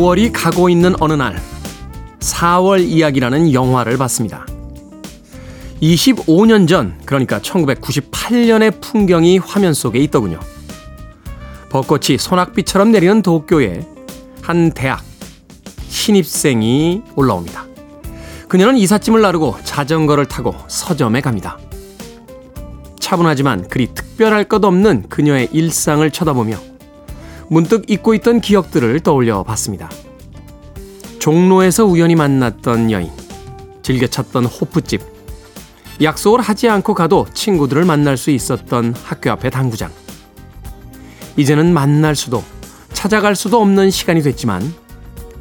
5월이 가고 있는 어느 날 4월 이야기라는 영화를 봤습니다. 25년 전, 그러니까 1998년의 풍경이 화면 속에 있더군요. 벚꽃이 소낙비처럼 내리는 도쿄에 한 대학 신입생이 올라옵니다. 그녀는 이삿짐을 나르고 자전거를 타고 서점에 갑니다. 차분하지만 그리 특별할 것 없는 그녀의 일상을 쳐다보며 문득 잊고 있던 기억들을 떠올려 봤습니다. 종로에서 우연히 만났던 여인, 즐겨 찾던 호프집, 약속을 하지 않고 가도 친구들을 만날 수 있었던 학교 앞의 당구장. 이제는 만날 수도 찾아갈 수도 없는 시간이 됐지만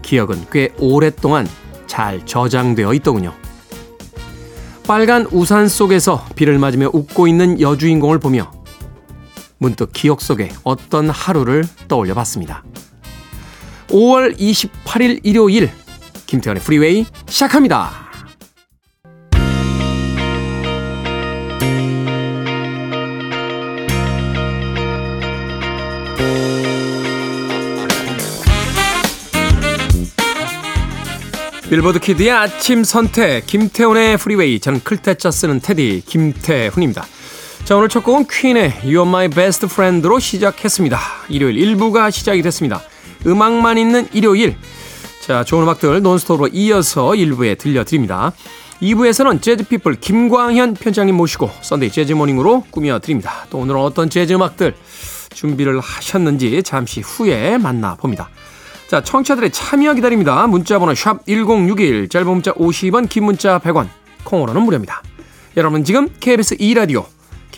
기억은 꽤 오랫동안 잘 저장되어 있더군요. 빨간 우산 속에서 비를 맞으며 웃고 있는 여주인공을 보며 문득 기억 속에 어떤 하루를 떠올려 봤습니다. 5월 28일 일요일 김태훈의 프리웨이 시작합니다. 빌보드 kid의 아침 선택 김태훈의 프리웨이 저는 클 태 자 쓰는 테디 김태훈입니다. 자 오늘 첫 곡은 퀸의 You're My Best Friend로 시작했습니다. 일요일 1부가 시작이 됐습니다. 음악만 있는 일요일 자 좋은 음악들 논스톱으로 이어서 1부에 들려드립니다. 2부에서는 재즈피플 김광현 편집장님 모시고 Sunday Jazz Morning으로 꾸며드립니다. 또 오늘은 어떤 재즈 음악들 준비를 하셨는지 잠시 후에 만나봅니다. 자, 청취자들의 참여 기다립니다. 문자번호 샵 1061, 짧은 문자 50원, 긴 문자 100원, 콩으로는 무료입니다. 여러분 지금 KBS 2라디오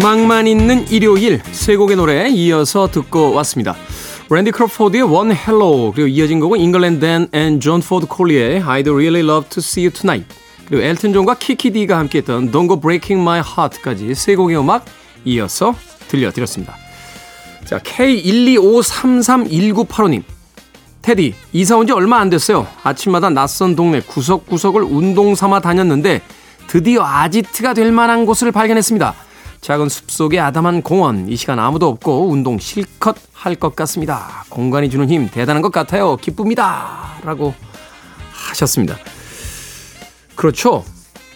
음악만 있는 일요일 세 곡의 노래 이어서 듣고 왔습니다. 랜디 크로포드의 One Hello 그리고 이어진 곡은 잉글랜드 댄 앤 존 포드 콜리의 I'd Really Love to See You Tonight 그리고 엘튼 존과 키키 디가 함께했던 Don't Go Breaking My Heart까지 세 곡의 음악 이어서 들려드렸습니다. 자 K125331985님 테디 이사 온 지 얼마 안 됐어요. 아침마다 낯선 동네 구석구석을 운동 삼아 다녔는데 드디어 아지트가 될 만한 곳을 발견했습니다. 작은 숲속의 아담한 공원. 이 시간 아무도 없고 운동 실컷 할 것 같습니다. 공간이 주는 힘 대단한 것 같아요. 기쁩니다. 라고 하셨습니다. 그렇죠.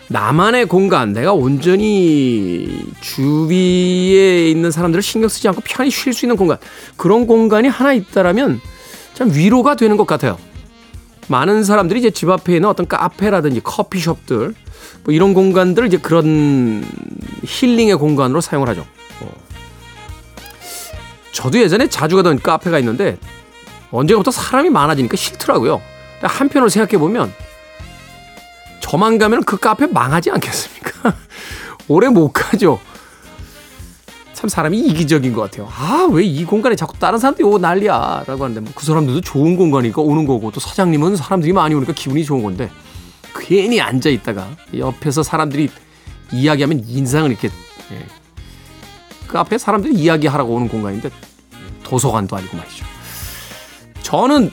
나만의 공간, 내가 온전히 주위에 있는 사람들을 신경 쓰지 않고 편히 쉴 수 있는 공간. 그런 공간이 하나 있다라면 참 위로가 되는 것 같아요. 많은 사람들이 이제 집 앞에 있는 어떤 카페라든지 커피숍들, 뭐 이런 공간들을 이제 그런 힐링의 공간으로 사용을 하죠. 어. 저도 예전에 자주 가던 카페가 있는데 언제부터 사람이 많아지니까 싫더라고요. 한편으로 생각해 보면 저만 가면 그 카페 망하지 않겠습니까? 오래 못 가죠. 참 사람이 이기적인 것 같아요. 아, 왜 이 공간에 자꾸 다른 사람들이 오고 난리야. 라고 하는데 뭐 그 사람들도 좋은 공간이니까 오는 거고 또 사장님은 사람들이 많이 오니까 기분이 좋은 건데 괜히 앉아 있다가 옆에서 사람들이 이야기하면 인상을 이렇게 예. 그 앞에 사람들이 이야기하라고 오는 공간인데 도서관도 아니고 말이죠. 저는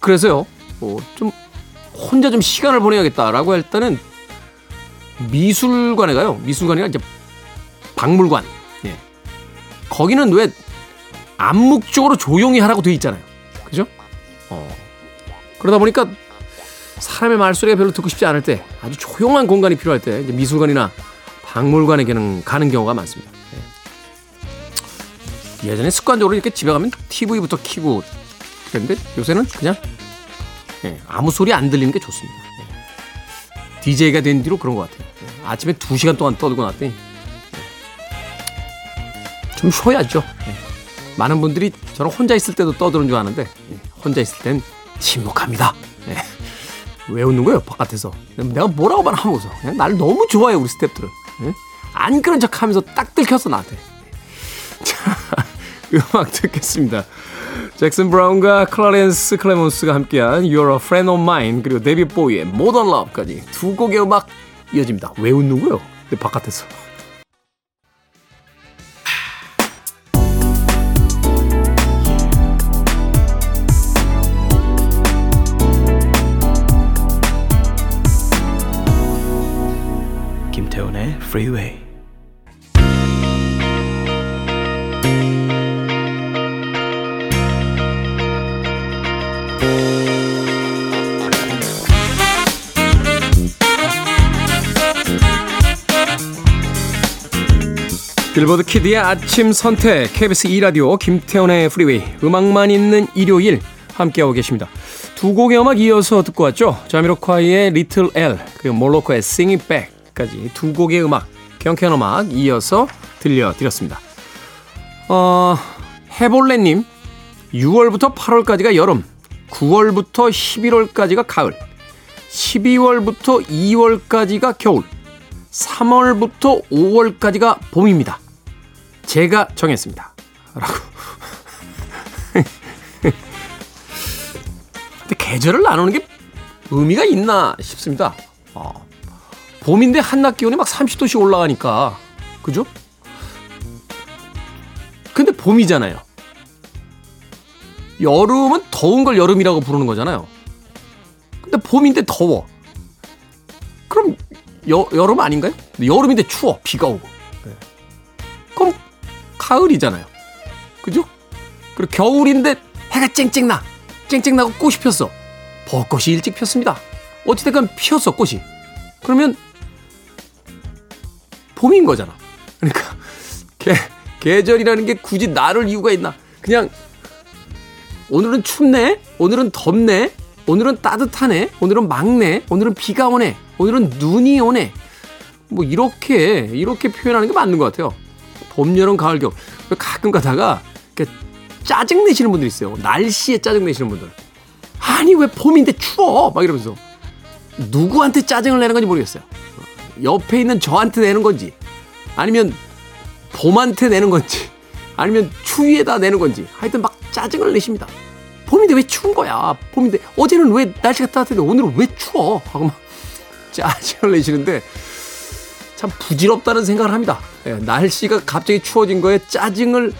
그래서요. 뭐 좀 혼자 좀 시간을 보내야겠다라고 할 때는 미술관에 가요. 미술관이가 이제 박물관. 예. 거기는 왜 암묵적으로 조용히 하라고 돼 있잖아요. 그죠? 어. 그러다 보니까 사람의 말소리가 별로 듣고 싶지 않을 때 아주 조용한 공간이 필요할 때 미술관이나 박물관에 가는 경우가 많습니다. 예. 예전에 습관적으로 이렇게 집에 가면 TV부터 키고 그랬는데 요새는 그냥 예, 아무 소리 안 들리는 게 좋습니다. 예. DJ가 된 뒤로 그런 것 같아요. 예. 아침에 2시간 동안 떠들고 났더니 좀 쉬어야죠. 많은 분들이 저는 혼자 있을 때도 떠드는 줄 아는데 혼자 있을 땐 침묵합니다. 왜 웃는 거예요 바깥에서 내가 뭐라고 말하면 웃어 그냥 나를 너무 좋아해 우리 스탭들은 예? 안 그런 척 하면서 딱 들켰어 나한테 자 음악 듣겠습니다 잭슨 브라운과 클라렌스 클레몬스가 함께한 You're a Friend of Mine 그리고 데이빗 보위의 Modern Love까지 두 곡의 음악 이어집니다. 왜 웃는 거예요? 내 바깥에서. Freeway. 빌보드 키드의 아침 선택 KBS 2 라디오 김태훈의 프리웨이 음악만 있는 일요일 함께하고 계십니다. 두 곡의 음악 이어서 듣고 왔죠. 자미로콰이의 Little L 그리고 몰로코의 Sing It Back 까지 두 곡의 음악 경쾌한 음악 이어서 들려드렸습니다. 어, 해볼래님 6월부터 8월까지가 여름 9월부터 11월까지가 가을 12월부터 2월까지가 겨울 3월부터 5월까지가 봄입니다. 제가 정했습니다. 라고. 근데 계절을 나누는 게 의미가 있나 싶습니다. 어. 봄인데 한낮 기온이 막 30도씩 올라가니까. 그죠? 근데 봄이잖아요. 여름은 더운 걸 여름이라고 부르는 거잖아요. 근데 봄인데 더워. 그럼 여, 여름 아닌가요? 여름인데 추워. 비가 오고. 그럼 가을이잖아요. 그죠? 그리고 겨울인데 해가 쨍쨍 나. 쨍쨍 나고 꽃이 폈어. 벚꽃이 일찍 폈습니다. 어찌됐건 피었어, 꽃이. 그러면 봄인 거잖아. 그러니까 계, 계절이라는 게 굳이 나를 이유가 있나. 그냥 오늘은 춥네. 오늘은 덥네. 오늘은 따뜻하네. 오늘은 막네. 오늘은 비가 오네. 오늘은 눈이 오네. 뭐 이렇게 이렇게 표현하는 게 맞는 것 같아요. 봄, 여름, 가을, 겨울. 가끔 가다가 짜증 내시는 분들 있어요. 날씨에 짜증 내시는 분들. 아니 왜 봄인데 추워? 막 이러면서 누구한테 짜증을 내는 건지 모르겠어요. 옆에 있는 저한테 내는 건지 아니면 봄한테 내는 건지 아니면 추위에다 내는 건지 하여튼 막 짜증을 내십니다. 봄인데 왜 추운 거야? 봄인데 어제는 왜 날씨가 따뜻한데 오늘은 왜 추워? 하고 막 짜증을 내시는데 참 부질없다는 생각을 합니다. 예, 날씨가 갑자기 추워진 거에 짜증을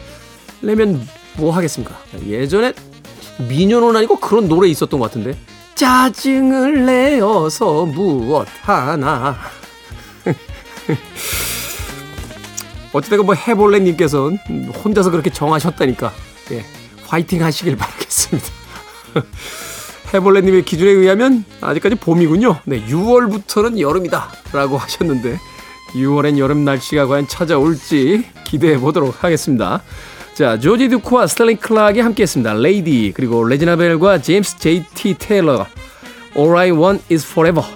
내면 뭐 하겠습니까? 예전에 민요는 아니고 그런 노래 있었던 것 같은데 짜증을 내어서 무엇 하나 어찌되건 뭐 해볼래님께서 혼자서 그렇게 정하셨다니까 예, 화이팅 하시길 바라겠습니다. 해볼래님의 기준에 의하면 아직까지 봄이군요. 네, 6월부터는 여름이다 라고 하셨는데 6월엔 여름 날씨가 과연 찾아올지 기대해 보도록 하겠습니다. 자, 조지 듀크와 스탠리 클락이 함께했습니다. Lady 그리고 레지나 벨과 제임스 J.T. 테일러 All I Want Is Forever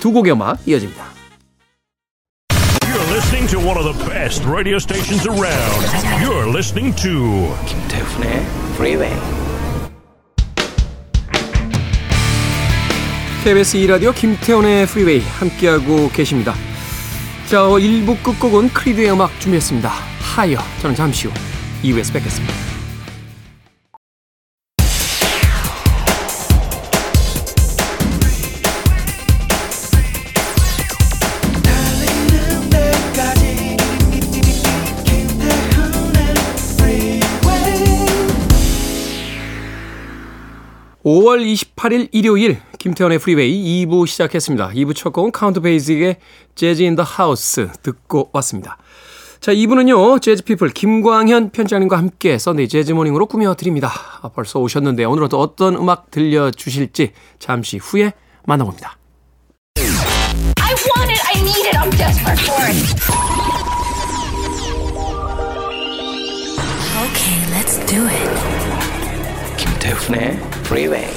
두 곡의 음악 이어집니다. One of the best radio stations around. You're listening to 김태훈의 Freeway. KBS 2라디오 김태훈의 프리웨이 함께하고 계십니다. 자, 1부 끝곡은 크리드의 음악 준비했습니다. 하이어. 저는 잠시 후 2부에서 뵙겠습니다. (5월 28일) 일요일 김태훈의 프리웨이 2부 시작했습니다. 2부 첫 곡은 카운트 베이직의 Jazz in the House 듣고 왔습니다. 자, 2부는요, 재즈피플 김광현 편집장님과 함께 Sunday Jazz Morning으로 꾸며드립니다. 아, 벌써 오셨는데 오늘은 또 어떤 음악 들려주실지 잠시 후에 만나봅니다. I want it. I need it. I'm desperate for it. Okay, let's do it. 김태훈의 Freeway.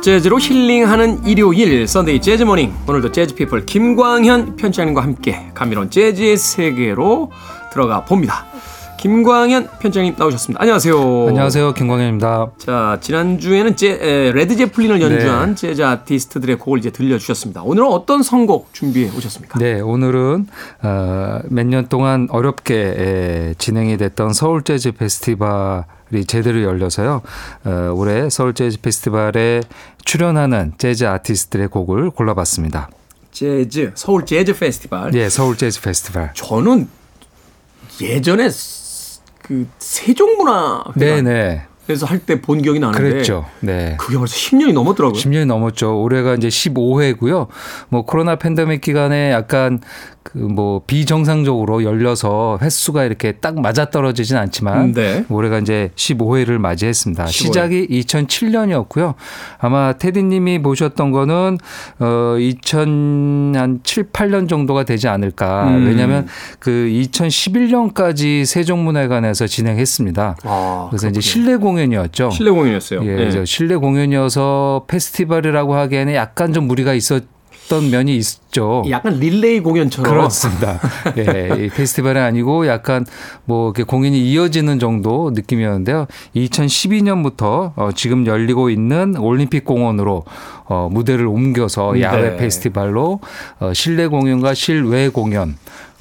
재즈로 힐링하는 일요일 Sunday Jazz Morning 오늘도 재즈 피플 김광현 편집장님과 함께 감미로운 재즈의 세계로 들어가 봅니다. 김광현 편집장님 나오셨습니다. 안녕하세요. 안녕하세요. 김광현입니다. 자, 지난주에는 제, 에, 레드 제플린을 연주한 네. 재즈 아티스트들의 곡을 이제 들려주셨습니다. 오늘은 어떤 선곡 준비해 오셨습니까? 네, 오늘은 어, 몇년 동안 어렵게 에, 진행이 됐던 서울 재즈 페스티벌 이 제대로 열려서요. 어, 올해 서울 재즈 페스티벌에 출연하는 재즈 아티스트들의 곡을 골라봤습니다. 재즈, 서울 재즈 페스티벌. 예, 서울 재즈 페스티벌. 저는 예전에 스- 그 세종문화회관 네네. 에서 할 때 본 기억이 나는데 그랬죠. 네. 그게 벌써 10년이 넘었더라고요. 10년이 넘었죠. 올해가 이제 15회고요. 뭐 코로나 팬데믹 기간에 약간 그 뭐 비정상적으로 열려서 횟수가 이렇게 딱 맞아떨어지진 않지만 네. 올해가 이제 15회를 맞이했습니다. 15회. 시작이 2007년이었고요. 아마 테디 님이 보셨던 거는 어 2000한 7, 8년 정도가 되지 않을까. 음. 왜냐면 그 2011년까지 세종문화회관에서 진행했습니다. 아, 그래서 이제 그렇군요. 실내 공연 이었죠. 실내 공연이었어요. 예, 예. 그래서 실내 공연이어서 페스티벌이라고 하기에는 약간 좀 무리가 있었 던 면이 있죠. 약간 릴레이 공연처럼 그렇습니다. 예, 이 페스티벌이 아니고 약간 뭐 이렇게 공연이 이어지는 정도 느낌이었는데요. 2012년부터 어, 지금 열리고 있는 올림픽 공원으로 어, 무대를 옮겨서 네. 야외 페스티벌로 어, 실내 공연과 실외 공연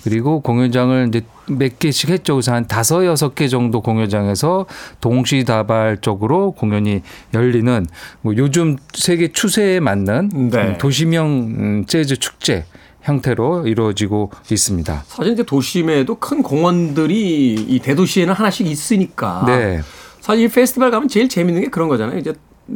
그리고 공연장을 이제 몇 개씩 했죠. 그래서 한 다섯 여섯 개 정도 공연장에서 동시다발적으로 공연이 열리는 뭐 요즘 세계 추세에 맞는 네. 음, 도시명 음, 재즈 축제 형태로 이루어지고 있습니다. 사실 이제 도심에도 큰 공원들이 이 대도시에는 하나씩 있으니까 네. 사실 이 페스티벌 가면 제일 재밌는 게 그런 거잖아요. 이제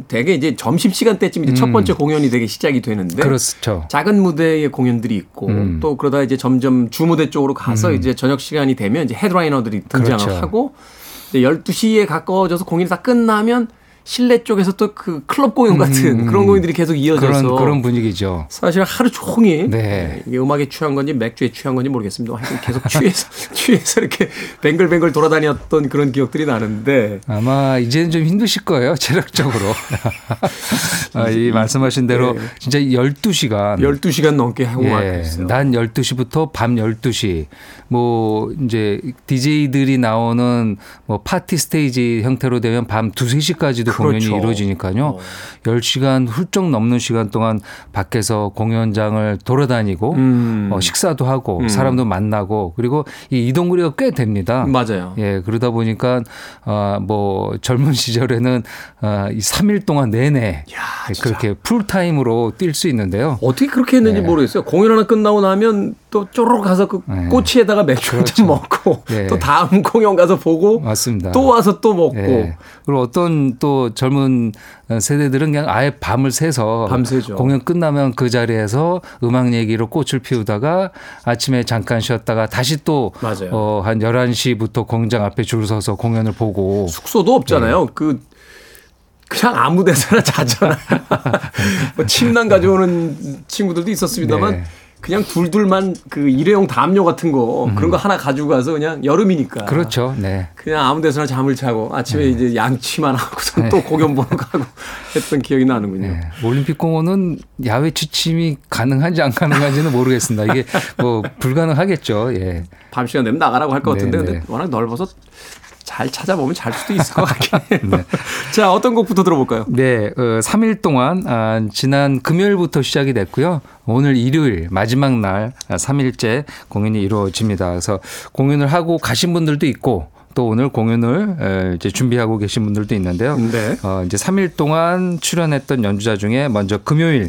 되게 이제 점심 시간 때쯤 이제 첫 번째 공연이 되게 시작이 되는데 음. 그렇죠. 작은 무대의 공연들이 있고 음. 또 그러다 이제 점점 주무대 쪽으로 가서 이제 저녁 시간이 되면 이제 헤드라이너들이 등장을 그렇죠. 하고 이제 12시에 가까워져서 공연이 다 끝나면 실내 쪽에서 또 그 클럽 공연 같은 그런 공연들이 계속 이어져서 음. 그런 그런 분위기죠. 사실 하루 종일 네. 음악에 취한 건지 맥주에 취한 건지 모르겠습니다. 하여튼 계속 취해서 취해서 이렇게 뱅글뱅글 돌아다녔던 그런 기억들이 나는데 아마 이제는 좀 힘드실 거예요. 체력적으로. 아, 이 말씀하신 대로 네. 진짜 12시간 12시간 넘게 하고 예. 낮 12시부터 밤 12시. 뭐 이제 DJ들이 나오는 뭐 파티 스테이지 형태로 되면 밤 2, 3시까지도 공연이 그렇죠. 이루어지니까요. 어. 10시간 훌쩍 넘는 시간 동안 밖에서 공연장을 돌아다니고 음. 어, 식사도 하고 음. 사람도 만나고 그리고 이 이동 거리가 꽤 됩니다. 맞아요. 예, 그러다 보니까 어, 뭐 젊은 시절에는 어, 이 3일 동안 내내 야. 그렇게 풀타임으로 뛸 수 있는데요. 어떻게 그렇게 했는지 네. 모르겠어요. 공연 하나 끝나고 나면 또 쪼르르 가서 그 네. 꼬치에다가 맥주 한잔 먹고 네. 또 다음 공연 가서 보고 맞습니다. 또 와서 또 먹고 예. 그리고 어떤 또 젊은 세대들은 그냥 아예 밤을 새서 밤새죠. 공연 끝나면 그 자리에서 음악 얘기로 꽃을 피우다가 아침에 잠깐 쉬었다가 다시 또 맞아요. 어, 한 11시부터 공장 앞에 줄 서서 공연을 보고 숙소도 없잖아요. 네. 그 그냥 아무 데서나 자잖아. 뭐 침낭 가져오는 친구들도 있었습니다만 네. 그냥 둘둘만 그 일회용 담요 같은 거 그런 거 하나 가지고 가서 그냥 여름이니까 음. 그렇죠. 네. 그냥 아무 데서나 잠을 자고 아침에 이제 양치만 하고서 네. 또 공연 보러 가고 했던 기억이 나는군요. 네. 올림픽 공원은 야외 취침이 가능한지 안 가능한지는 모르겠습니다. 이게 뭐 불가능하겠죠. 예. 밤 시간 되면 나가라고 할 것 같은데 네, 근데 네. 워낙 넓어서 잘 찾아보면 잘 수도 있을 것 같긴 해요. 자 어떤 곡부터 들어볼까요? 네, 어, 3일 동안 아, 지난 금요일부터 시작이 됐고요. 오늘 일요일 마지막 날 아, 3일째 공연이 이루어집니다. 그래서 공연을 하고 가신 분들도 있고 또 오늘 공연을 에, 이제 준비하고 계신 분들도 있는데요. 네. 어, 이제 3일 동안 출연했던 연주자 중에 먼저 금요일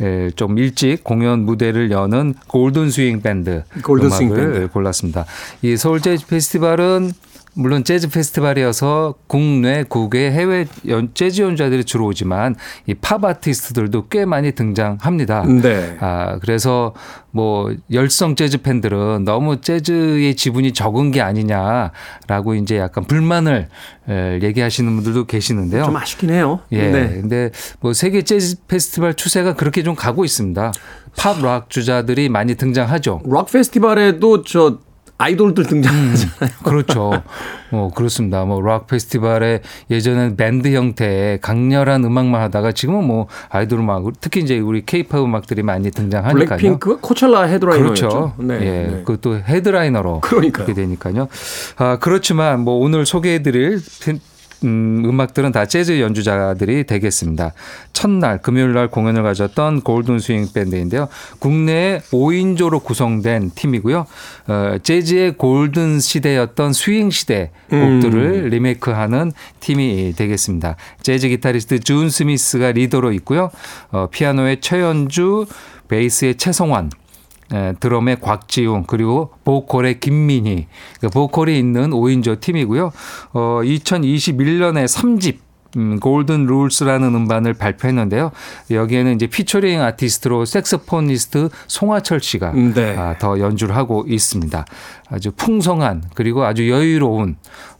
에, 좀 일찍 공연 무대를 여는 골든 스윙 밴드 골든 음악을 스윙 밴드. 골랐습니다. 이 서울 재즈 페스티벌은 물론 재즈 페스티벌이어서 국내 국외 해외 연, 재즈 연주자들이 주로 오지만 이 팝 아티스트들도 꽤 많이 등장합니다. 네. 아, 그래서 뭐 열성 재즈 팬들은 너무 재즈의 지분이 적은 게 아니냐라고 이제 약간 불만을 에, 얘기하시는 분들도 계시는데요. 좀 아쉽긴 해요. 예. 네. 근데 뭐 세계 재즈 페스티벌 추세가 그렇게 좀 가고 있습니다. 팝 락 주자들이 많이 등장하죠. 락 페스티벌에도 저 아이돌들 등장하잖아요. 그렇죠. 뭐 그렇습니다. 뭐 락 페스티벌에 예전엔 밴드 형태의 강렬한 음악만 하다가 지금은 뭐 아이돌 음악 특히 이제 우리 케이팝 음악들이 많이 등장하니까요. 블랙핑크 코첼라 headliner였죠. 그렇죠. 네, 예, 네. 그것도 headliner로. 그렇게 되니까요. 아, 그렇지만 뭐 오늘 소개해 드릴 팬- 음, 음악들은 다 재즈 연주자들이 되겠습니다. 첫날 금요일 날 공연을 가졌던 골든 스윙 밴드인데요. 국내 5인조로 구성된 팀이고요. 어, 재즈의 golden 시대였던 스윙 시대 곡들을 리메이크하는 팀이 되겠습니다. 재즈 기타리스트 준 스미스가 리더로 있고요. 어, 피아노의 최연주, 베이스의 최성환, 에, 드럼의 곽지웅 그리고 보컬의 김민희 그 보컬이 있는 5인조 팀이고요. 어, 2021년에 3집 음, Golden Rules라는 음반을 발표했는데요. 여기에는 이제 피처링 아티스트로 색소포니스트 송하철 씨가 음, 네. 아, 더 연주를 하고 있습니다. 아주 풍성한 그리고 아주 여유로운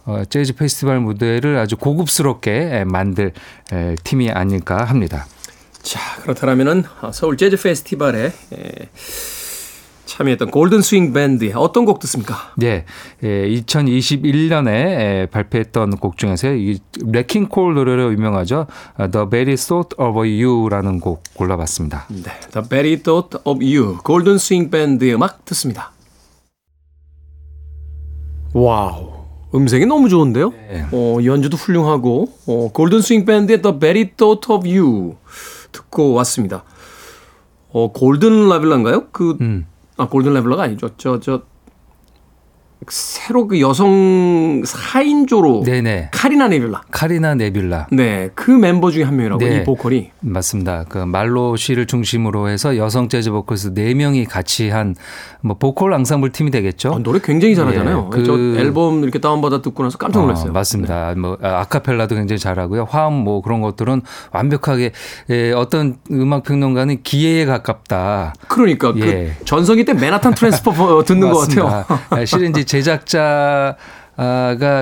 어, 재즈 페스티벌 무대를 아주 고급스럽게 에, 만들 에, 팀이 아닐까 합니다. 자, 그렇다면은 서울 재즈 페스티벌에 에, 참여했던 골든 스윙 밴드의 어떤 곡 듣습니까? 네, 2021년에 발표했던 곡 중에서 이 냇 킹 콜 노래로 유명하죠. The Very Thought of You라는 곡 골라봤습니다. 네, The Very Thought of You, 골든 스윙 밴드의 음악 듣습니다. 와우, 음색이 너무 좋은데요? 네. 어, 연주도 훌륭하고 어, 골든 스윙 밴드의 The Very Thought of You 듣고 왔습니다. 어, 골든 라빌라인가요? 그, 음. 아, 골든 라빌라가 아니죠. 저, 저, 새로 그 여성 4인조로 네네. 카리나 네빌라. 카리나 네빌라. 네, 그 멤버 중에 한 명이라고 네. 이 보컬이. 맞습니다. 그 말로 씨를 중심으로 해서 여성 재즈 보컬스 4명이 같이 한 뭐 보컬 앙상블 팀이 되겠죠. 아, 노래 굉장히 잘하잖아요. 예, 그- 저 앨범 이렇게 다운받아 듣고 나서 깜짝 놀랐어요. 어, 맞습니다. 뭐 아, 아카펠라도 굉장히 잘하고요. 화음 뭐 그런 것들은 완벽하게 예, 어떤 음악 평론가는 기예에 가깝다. 그러니까 예. 그 전성기 때 맨하탄 트랜스퍼 듣는 것 같아요. 맞습니다. 아, 실은 이제 제작자가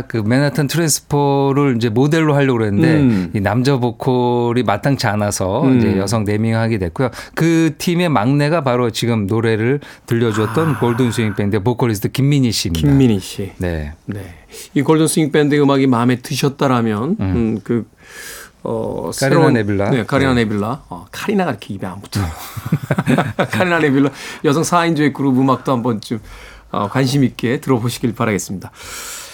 그 맨하탄 트랜스퍼를 이제 모델로 하려고 그랬는데 음. 이 남자 보컬이 마땅치 않아서 음. 이제 여성 네명 하게 됐고요. 그 팀의 막내가 바로 지금 노래를 들려줬던 골든 스윙 밴드 보컬리스트 김민희 씨입니다. 아. 김민희 씨. 네. 네. 이 골든 스윙 밴드의 음악이 마음에 드셨다라면 음, 그 어, 카리나 네뷸라. 네, 카리나 네. 네뷸라. 어, 카리나가 이렇게 입에 안 붙어. 카리나 네뷸라 여성 4인조의 그룹 음악도 한번 좀 어, 관심 있게 들어보시길 바라겠습니다.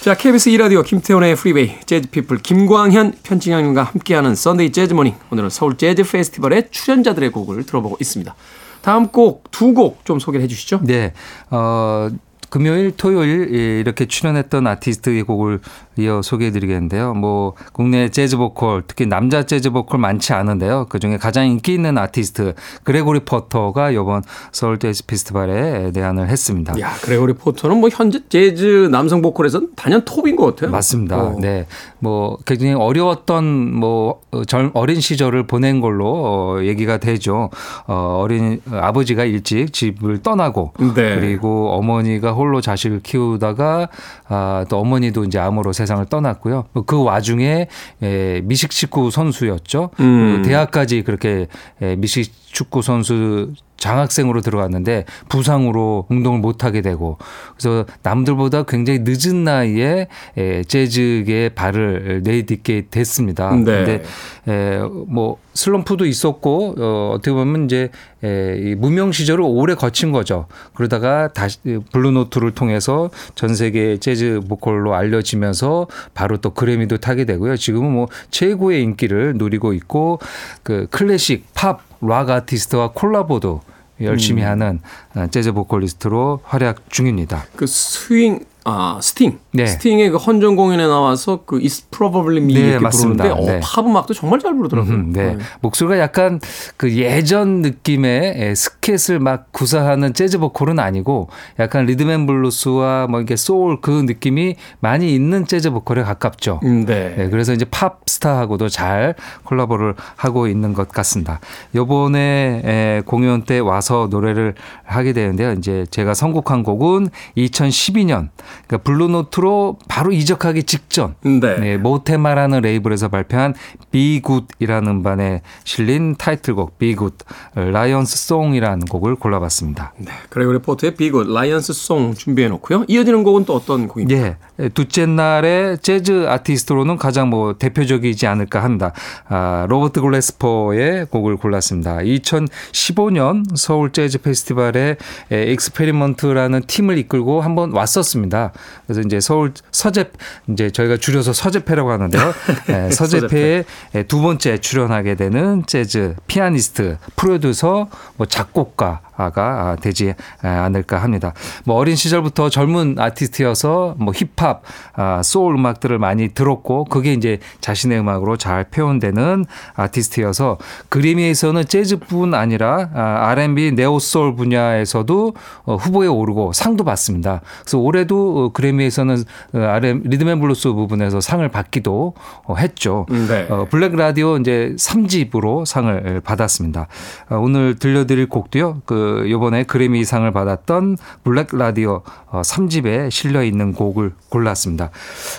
자, KBS 2라디오 김태훈의 프리웨이 재즈 피플 김광현 편집장님과 함께하는 Sunday Jazz Morning. 오늘은 서울 재즈 페스티벌의 출연자들의 곡을 들어보고 있습니다. 다음 곡 두 곡 좀 소개해 주시죠. 네. 어, 금요일, 토요일 예, 이렇게 출연했던 아티스트의 곡을 이어 소개해 드리겠는데요. 뭐 국내 재즈 보컬, 특히 남자 재즈 보컬 많지 않은데요. 그 중에 가장 인기 있는 아티스트 그레고리 포터가 이번 서울 재즈 페스티벌에 내한을 했습니다. 야, 그레고리 포터는 뭐 현재 재즈 남성 보컬에서는 단연 톱인 것 같아요. 맞습니다. 어. 네. 뭐 굉장히 어려웠던 뭐 어, 젊 어린 시절을 보낸 걸로 어, 얘기가 되죠. 어, 어린 아버지가 일찍 집을 떠나고 네. 그리고 어머니가 홀로 자식을 키우다가 아, 또 어머니도 이제 암으로 세 상을 떠났고요. 그 와중에 에, 미식 축구 선수였죠. 음. 그 대학까지 그렇게 에, 미식 축구 선수 장학생으로 들어갔는데 부상으로 운동을 못 하게 되고 그래서 남들보다 굉장히 늦은 나이에 에, 재즈계에 발을 내딛게 됐습니다. 네. 근데 에, 뭐 슬럼프도 있었고 어, 어떻게 보면 이제 에, 이 무명 시절을 오래 거친 거죠. 그러다가 다시 블루노트를 통해서 전 세계 재즈 보컬로 알려지면서 바로 또 그래미도 타게 되고요. 지금은 뭐 최고의 인기를 누리고 있고 그 클래식 팝락 아티스트와 콜라보도 열심히 음. 하는 어, 재즈 보컬리스트로 활약 중입니다. 그 스윙 아 스팅 네. 스팅의 그 헌정 공연에 나와서 그 It's Probably Me 네, 이렇게 맞습니다. 부르는데 어, 네. 팝 음악도 정말 잘 부르더라고요. 음, 네. 목소리가 약간 그 예전 느낌의 예, 스캣을 막 구사하는 재즈 보컬은 아니고 약간 리듬 앤 블루스와 뭐 이게 소울 그 느낌이 많이 있는 재즈 보컬에 가깝죠. 음, 네. 네, 그래서 이제 팝 스타하고도 잘 콜라보를 하고 있는 것 같습니다. 요번에 에, 공연 때 와서 노래를 하게 되는데요. 이제 제가 선곡한 곡은 2012년 그러니까 블루노트로 바로 이적하기 직전 네. 네, 모테마라는 레이블에서 발표한 Be Good이라는 음반에 실린 타이틀곡 Good 라이언스 송이라는 곡을 골라봤습니다. 네. 그레고리 포터의 Be Good Lion's Song 준비해 놓고요. 이어지는 곡은 또 어떤 곡입니까? 예, 둘째 날의 재즈 아티스트로는 가장 뭐 대표적이지 않을까 합니다. 아, 로버트 글래스퍼의 곡을 골랐습니다. 2015년 서울 재즈 페스티벌에 에, 익스페리먼트라는 팀을 이끌고 한번 왔었습니다. 그래서 이제 서울 서재 이제 저희가 줄여서 서재페라고 하는데요. 예, 서재페에 에, 두 번째 출연하게 되는 재즈 피아니스트, 프로듀서, 뭐 작곡가 가 되지 않을까 합니다. 뭐 어린 시절부터 젊은 아티스트여서 뭐 힙합, 아, 소울 음악들을 많이 들었고 그게 이제 자신의 음악으로 잘 표현되는 아티스트여서 그래미에서는 재즈뿐 아니라 아, R&B, neo soul 분야에서도 어, 후보에 오르고 상도 받습니다. 그래서 올해도 어, 그래미에서는 어, R&B 리듬앤블루스 부분에서 상을 받기도 어, 했죠. 네. 어, Black Radio 이제 3집으로 상을 받았습니다. 어, 오늘 들려드릴 곡도요. 그 요번에 그래미 상을 받았던 Black Radio 어, 3집에 실려 있는 곡을 골랐습니다.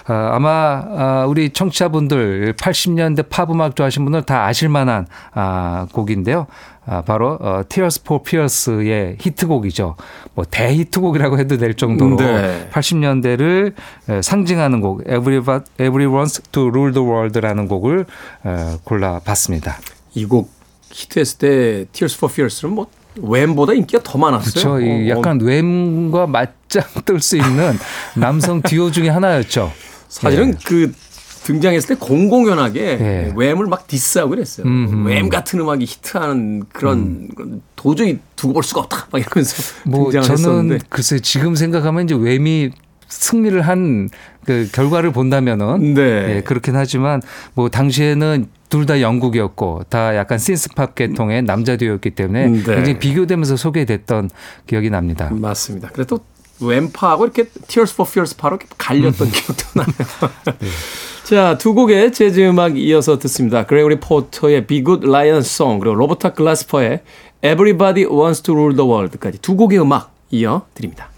아, 아마 아, 우리 청취자분들 80년대 팝 음악 좋아하시는 분들 다 아실 만한 아, 곡인데요. 아, 바로 어, Tears for Fears의 히트곡이죠. 뭐 대히트곡이라고 해도 될 정도로 네. 80년대를 상징하는 곡 Everybody, Everyone's to Rule the World라는 곡을 어, 골라봤습니다. 이 곡 히트했을 때 Tears for Fears는 뭐 웸보다 인기가 더 많았어요. 그렇죠. 이 어, 약간 웸과 맞짱 뜰 수 있는 남성 듀오 중에 하나였죠. 사실은 네. 그 등장했을 때 공공연하게 네. 웸을 막 디스하고 그랬어요. 웸 같은 음악이 히트하는 그런 건 도저히 두고 볼 수가 없다. 막 이러면서 뭐 등장을 저는 했었는데. 글쎄 지금 생각하면 이제 웸이 승리를 한 그 결과를 본다면은 네. 예, 그렇긴 하지만 뭐 당시에는 둘 다 영국이었고 다 약간 신스팝 계통의 남자 듀오였기 때문에 네. 굉장히 비교되면서 소개됐던 기억이 납니다. 맞습니다. 그래도 웸파하고 이렇게 Tears for Fears 이렇게 갈렸던 기억도 나네요. 자, 두 곡의 재즈 음악 이어서 듣습니다. 그레고리 포터의 Be Good Lion Song 그리고 로버타 글라스퍼의 Everybody Wants to Rule the World까지 두 곡의 음악 이어 드립니다.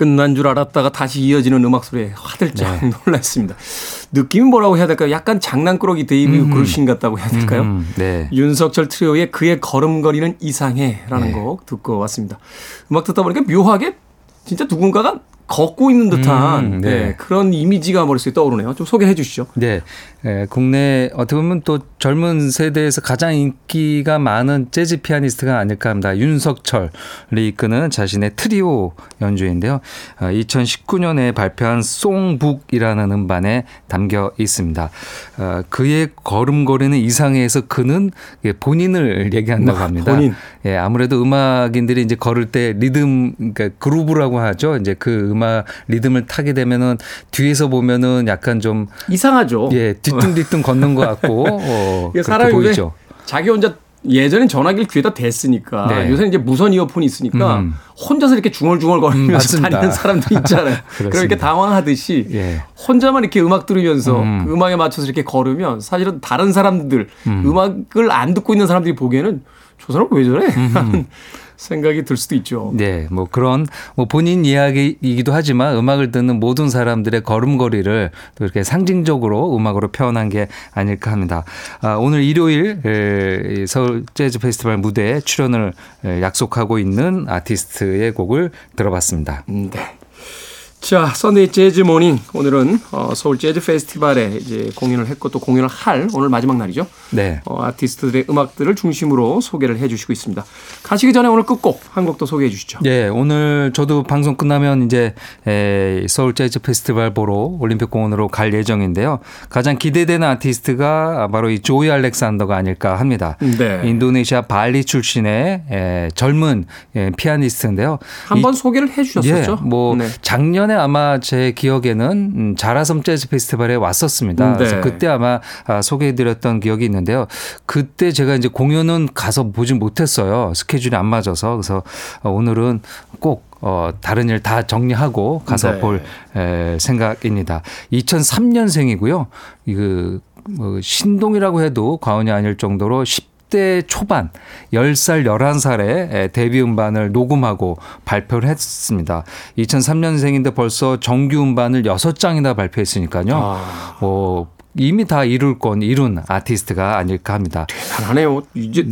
끝난 줄 알았다가 다시 이어지는 음악 소리에 화들짝 놀랐습니다. 느낌이 뭐라고 해야 될까요? 약간 장난꾸러기 데이브 그루신 같다고 해야 될까요? 음, 네. 윤석철 트리오의 그의 걸음걸이는 이상해라는 네. 곡 듣고 왔습니다. 음악 듣다 보니까 묘하게 진짜 누군가가 걷고 있는 듯한 음, 네. 네, 그런 이미지가 머릿속에 떠오르네요. 좀 소개해 주시죠. 네. 예, 국내 어떻게 보면 또 젊은 세대에서 가장 인기가 많은 재즈 피아니스트가 아닐까 합니다. 윤석철이 이끄는 자신의 트리오 연주인데요. 2019년에 발표한 송북이라는 음반에 담겨 있습니다. 어, 그의 걸음걸이는 이상해에서 그는 예, 본인을 얘기한다고 아, 합니다. 본인. 예, 아무래도 음악인들이 이제 걸을 때 리듬, 그러니까 그루브라고 하죠. 이제 그 음악 리듬을 타게 되면은 뒤에서 보면은 약간 좀 이상하죠. 예, 뒤뚱뒤뚱 걷는 것 같고 어, 그렇게 사람이 왜 보이죠. 자기 혼자 예전엔 전화기를 귀에다 댔으니까 네. 요새는 이제 무선 이어폰이 있으니까 음. 혼자서 이렇게 중얼중얼 음, 거리면서 맞습니다. 다니는 사람들이 있잖아요. 그럼 이렇게 당황하듯이 예. 혼자만 이렇게 음악 들으면서 음. 그 음악에 맞춰서 이렇게 걸으면 사실은 다른 사람들 음. 악을안 듣고 있는 사람들이 보기에는 저 사람 왜 저래? 생각이 들 수도 있죠. 네, 뭐 그런 뭐 본인 이야기이기도 하지만 음악을 듣는 모든 사람들의 걸음걸이를 또 이렇게 상징적으로 음악으로 표현한 게 아닐까 합니다. 아, 오늘 일요일 서울 재즈 페스티벌 무대에 출연을 에, 약속하고 있는 아티스트의 곡을 들어봤습니다. 음, 네. 자, Sunday Jazz Morning. 오늘은 어, 서울 재즈 페스티벌에 이제 공연을 했고 또 공연을 할 오늘 마지막 날이죠. 네. 어, 아티스트들의 음악들을 중심으로 소개를 해 주시고 있습니다. 가시기 전에 오늘 끝곡 한곡더 소개해 주시죠. 예, 오늘 저도 방송 끝나면 이제 에, 서울 재즈 페스티벌 보러 올림픽 공원으로 갈 예정인데요. 가장 기대되는 아티스트가 바로 이 조이 알렉산더가 아닐까 합니다. 네. 인도네시아 발리 출신의 에, 젊은 예, 피아니스트인데요. 한번 이- 소개를 해 주셨었죠. 예, 뭐 네. 작년 에 아마 제 기억에는 음, 자라섬 재즈 페스티벌에 왔었습니다. 네. 그래서 그때 아마 아, 소개해드렸던 기억이 있는데요. 그때 제가 이제 공연은 가서 보진 못했어요. 스케줄이 안 맞아서 그래서 어, 오늘은 꼭 어, 다른 일 다 정리하고 가서 네. 볼 에, 생각입니다. 2003년생이고요. 이그 뭐 신동이라고 해도 과언이 아닐 정도로 10 대 초반 10살 11살에 데뷔 음반을 녹음하고 발표를 했습니다. 2003년생인데 벌써 정규 음반을 6장이나 발표했으니까요. 아. 뭐 이미 다 이룰 건 이룬 아티스트가 아닐까 합니다. 잘하네요. 이제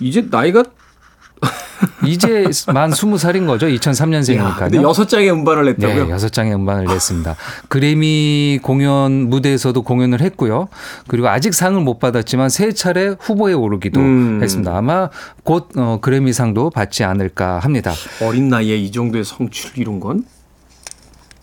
이제 나이가 이제 만 20살인 거죠. 야, 2003년생이니까요. 근데 여섯 장의 음반을 냈다고요? 네, 여섯 장의 음반을 냈습니다. 그래미 공연 무대에서도 공연을 했고요. 그리고 아직 상을 못 받았지만 세 차례 후보에 오르기도 음. 했습니다. 아마 곧 어, 그래미상도 받지 않을까 합니다. 어린 나이에 이 정도의 성취를 이룬 건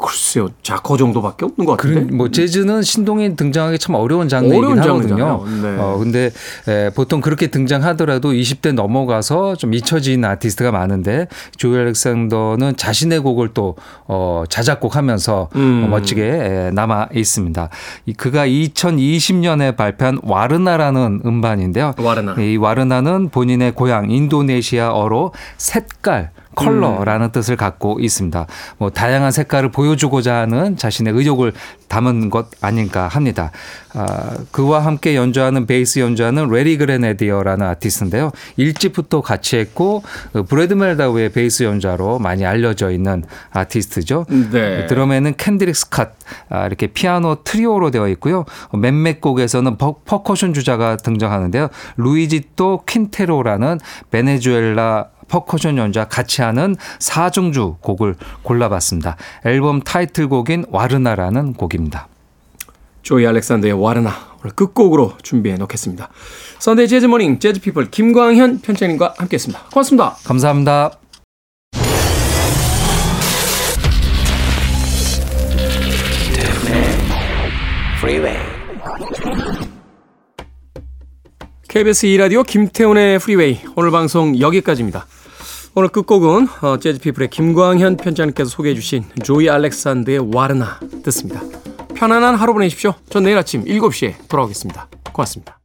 글쎄요 자커 정도밖에 없는 것 같은데. 그런 뭐 재즈는 신동이 등장하기 참 어려운 장르이긴 하거든요. 네. 어 근데 에, 보통 그렇게 등장하더라도 20대 넘어가서 좀 잊혀진 아티스트가 많은데 조이 알렉산더는 자신의 곡을 또 어, 자작곡하면서 음. 어, 멋지게 에, 남아 있습니다. 이, 그가 2020년에 발표한 와르나라는 음반인데요. 와르나. 이 와르나는 본인의 고향 인도네시아어로 색깔 컬러라는 뜻을 갖고 있습니다. 뭐 다양한 색깔을 보여주고자 하는 자신의 의욕을 담은 것 아닌가 합니다. 아, 그와 함께 연주하는 베이스 연주하는 레리 그레네디어라는 아티스트인데요. 일집부터 같이 했고 그 브래드 멜다우의 베이스 연주자로 많이 알려져 있는 아티스트죠. 네. 드럼에는 캔드릭 스캇 아, 이렇게 피아노 트리오로 되어 있고요. 몇몇 곡에서는 퍼, 퍼커션 주자가 등장하는데요. 루이지또 퀸테로라는 베네수엘라 퍼커션 연주자와 같이 하는 사중주 곡을 골라봤습니다. 앨범 타이틀곡인 와르나라는 곡입니다. 조이 알렉산더의 와르나 오늘 끝곡으로 준비해 놓겠습니다. Sunday Jazz Morning 재즈 피플 김광현 편집장님과 함께했습니다. 고맙습니다. 감사합니다. Freeway. KBS 2라디오 김태훈의 프리웨이 오늘 방송 여기까지입니다. 오늘 끝곡은 어, 재즈피플의 김광현 편집장님께서 소개해 주신 조이 알렉산드의 와르나 듣습니다. 편안한 하루 보내십시오. 전 내일 아침 7시에 돌아오겠습니다. 고맙습니다.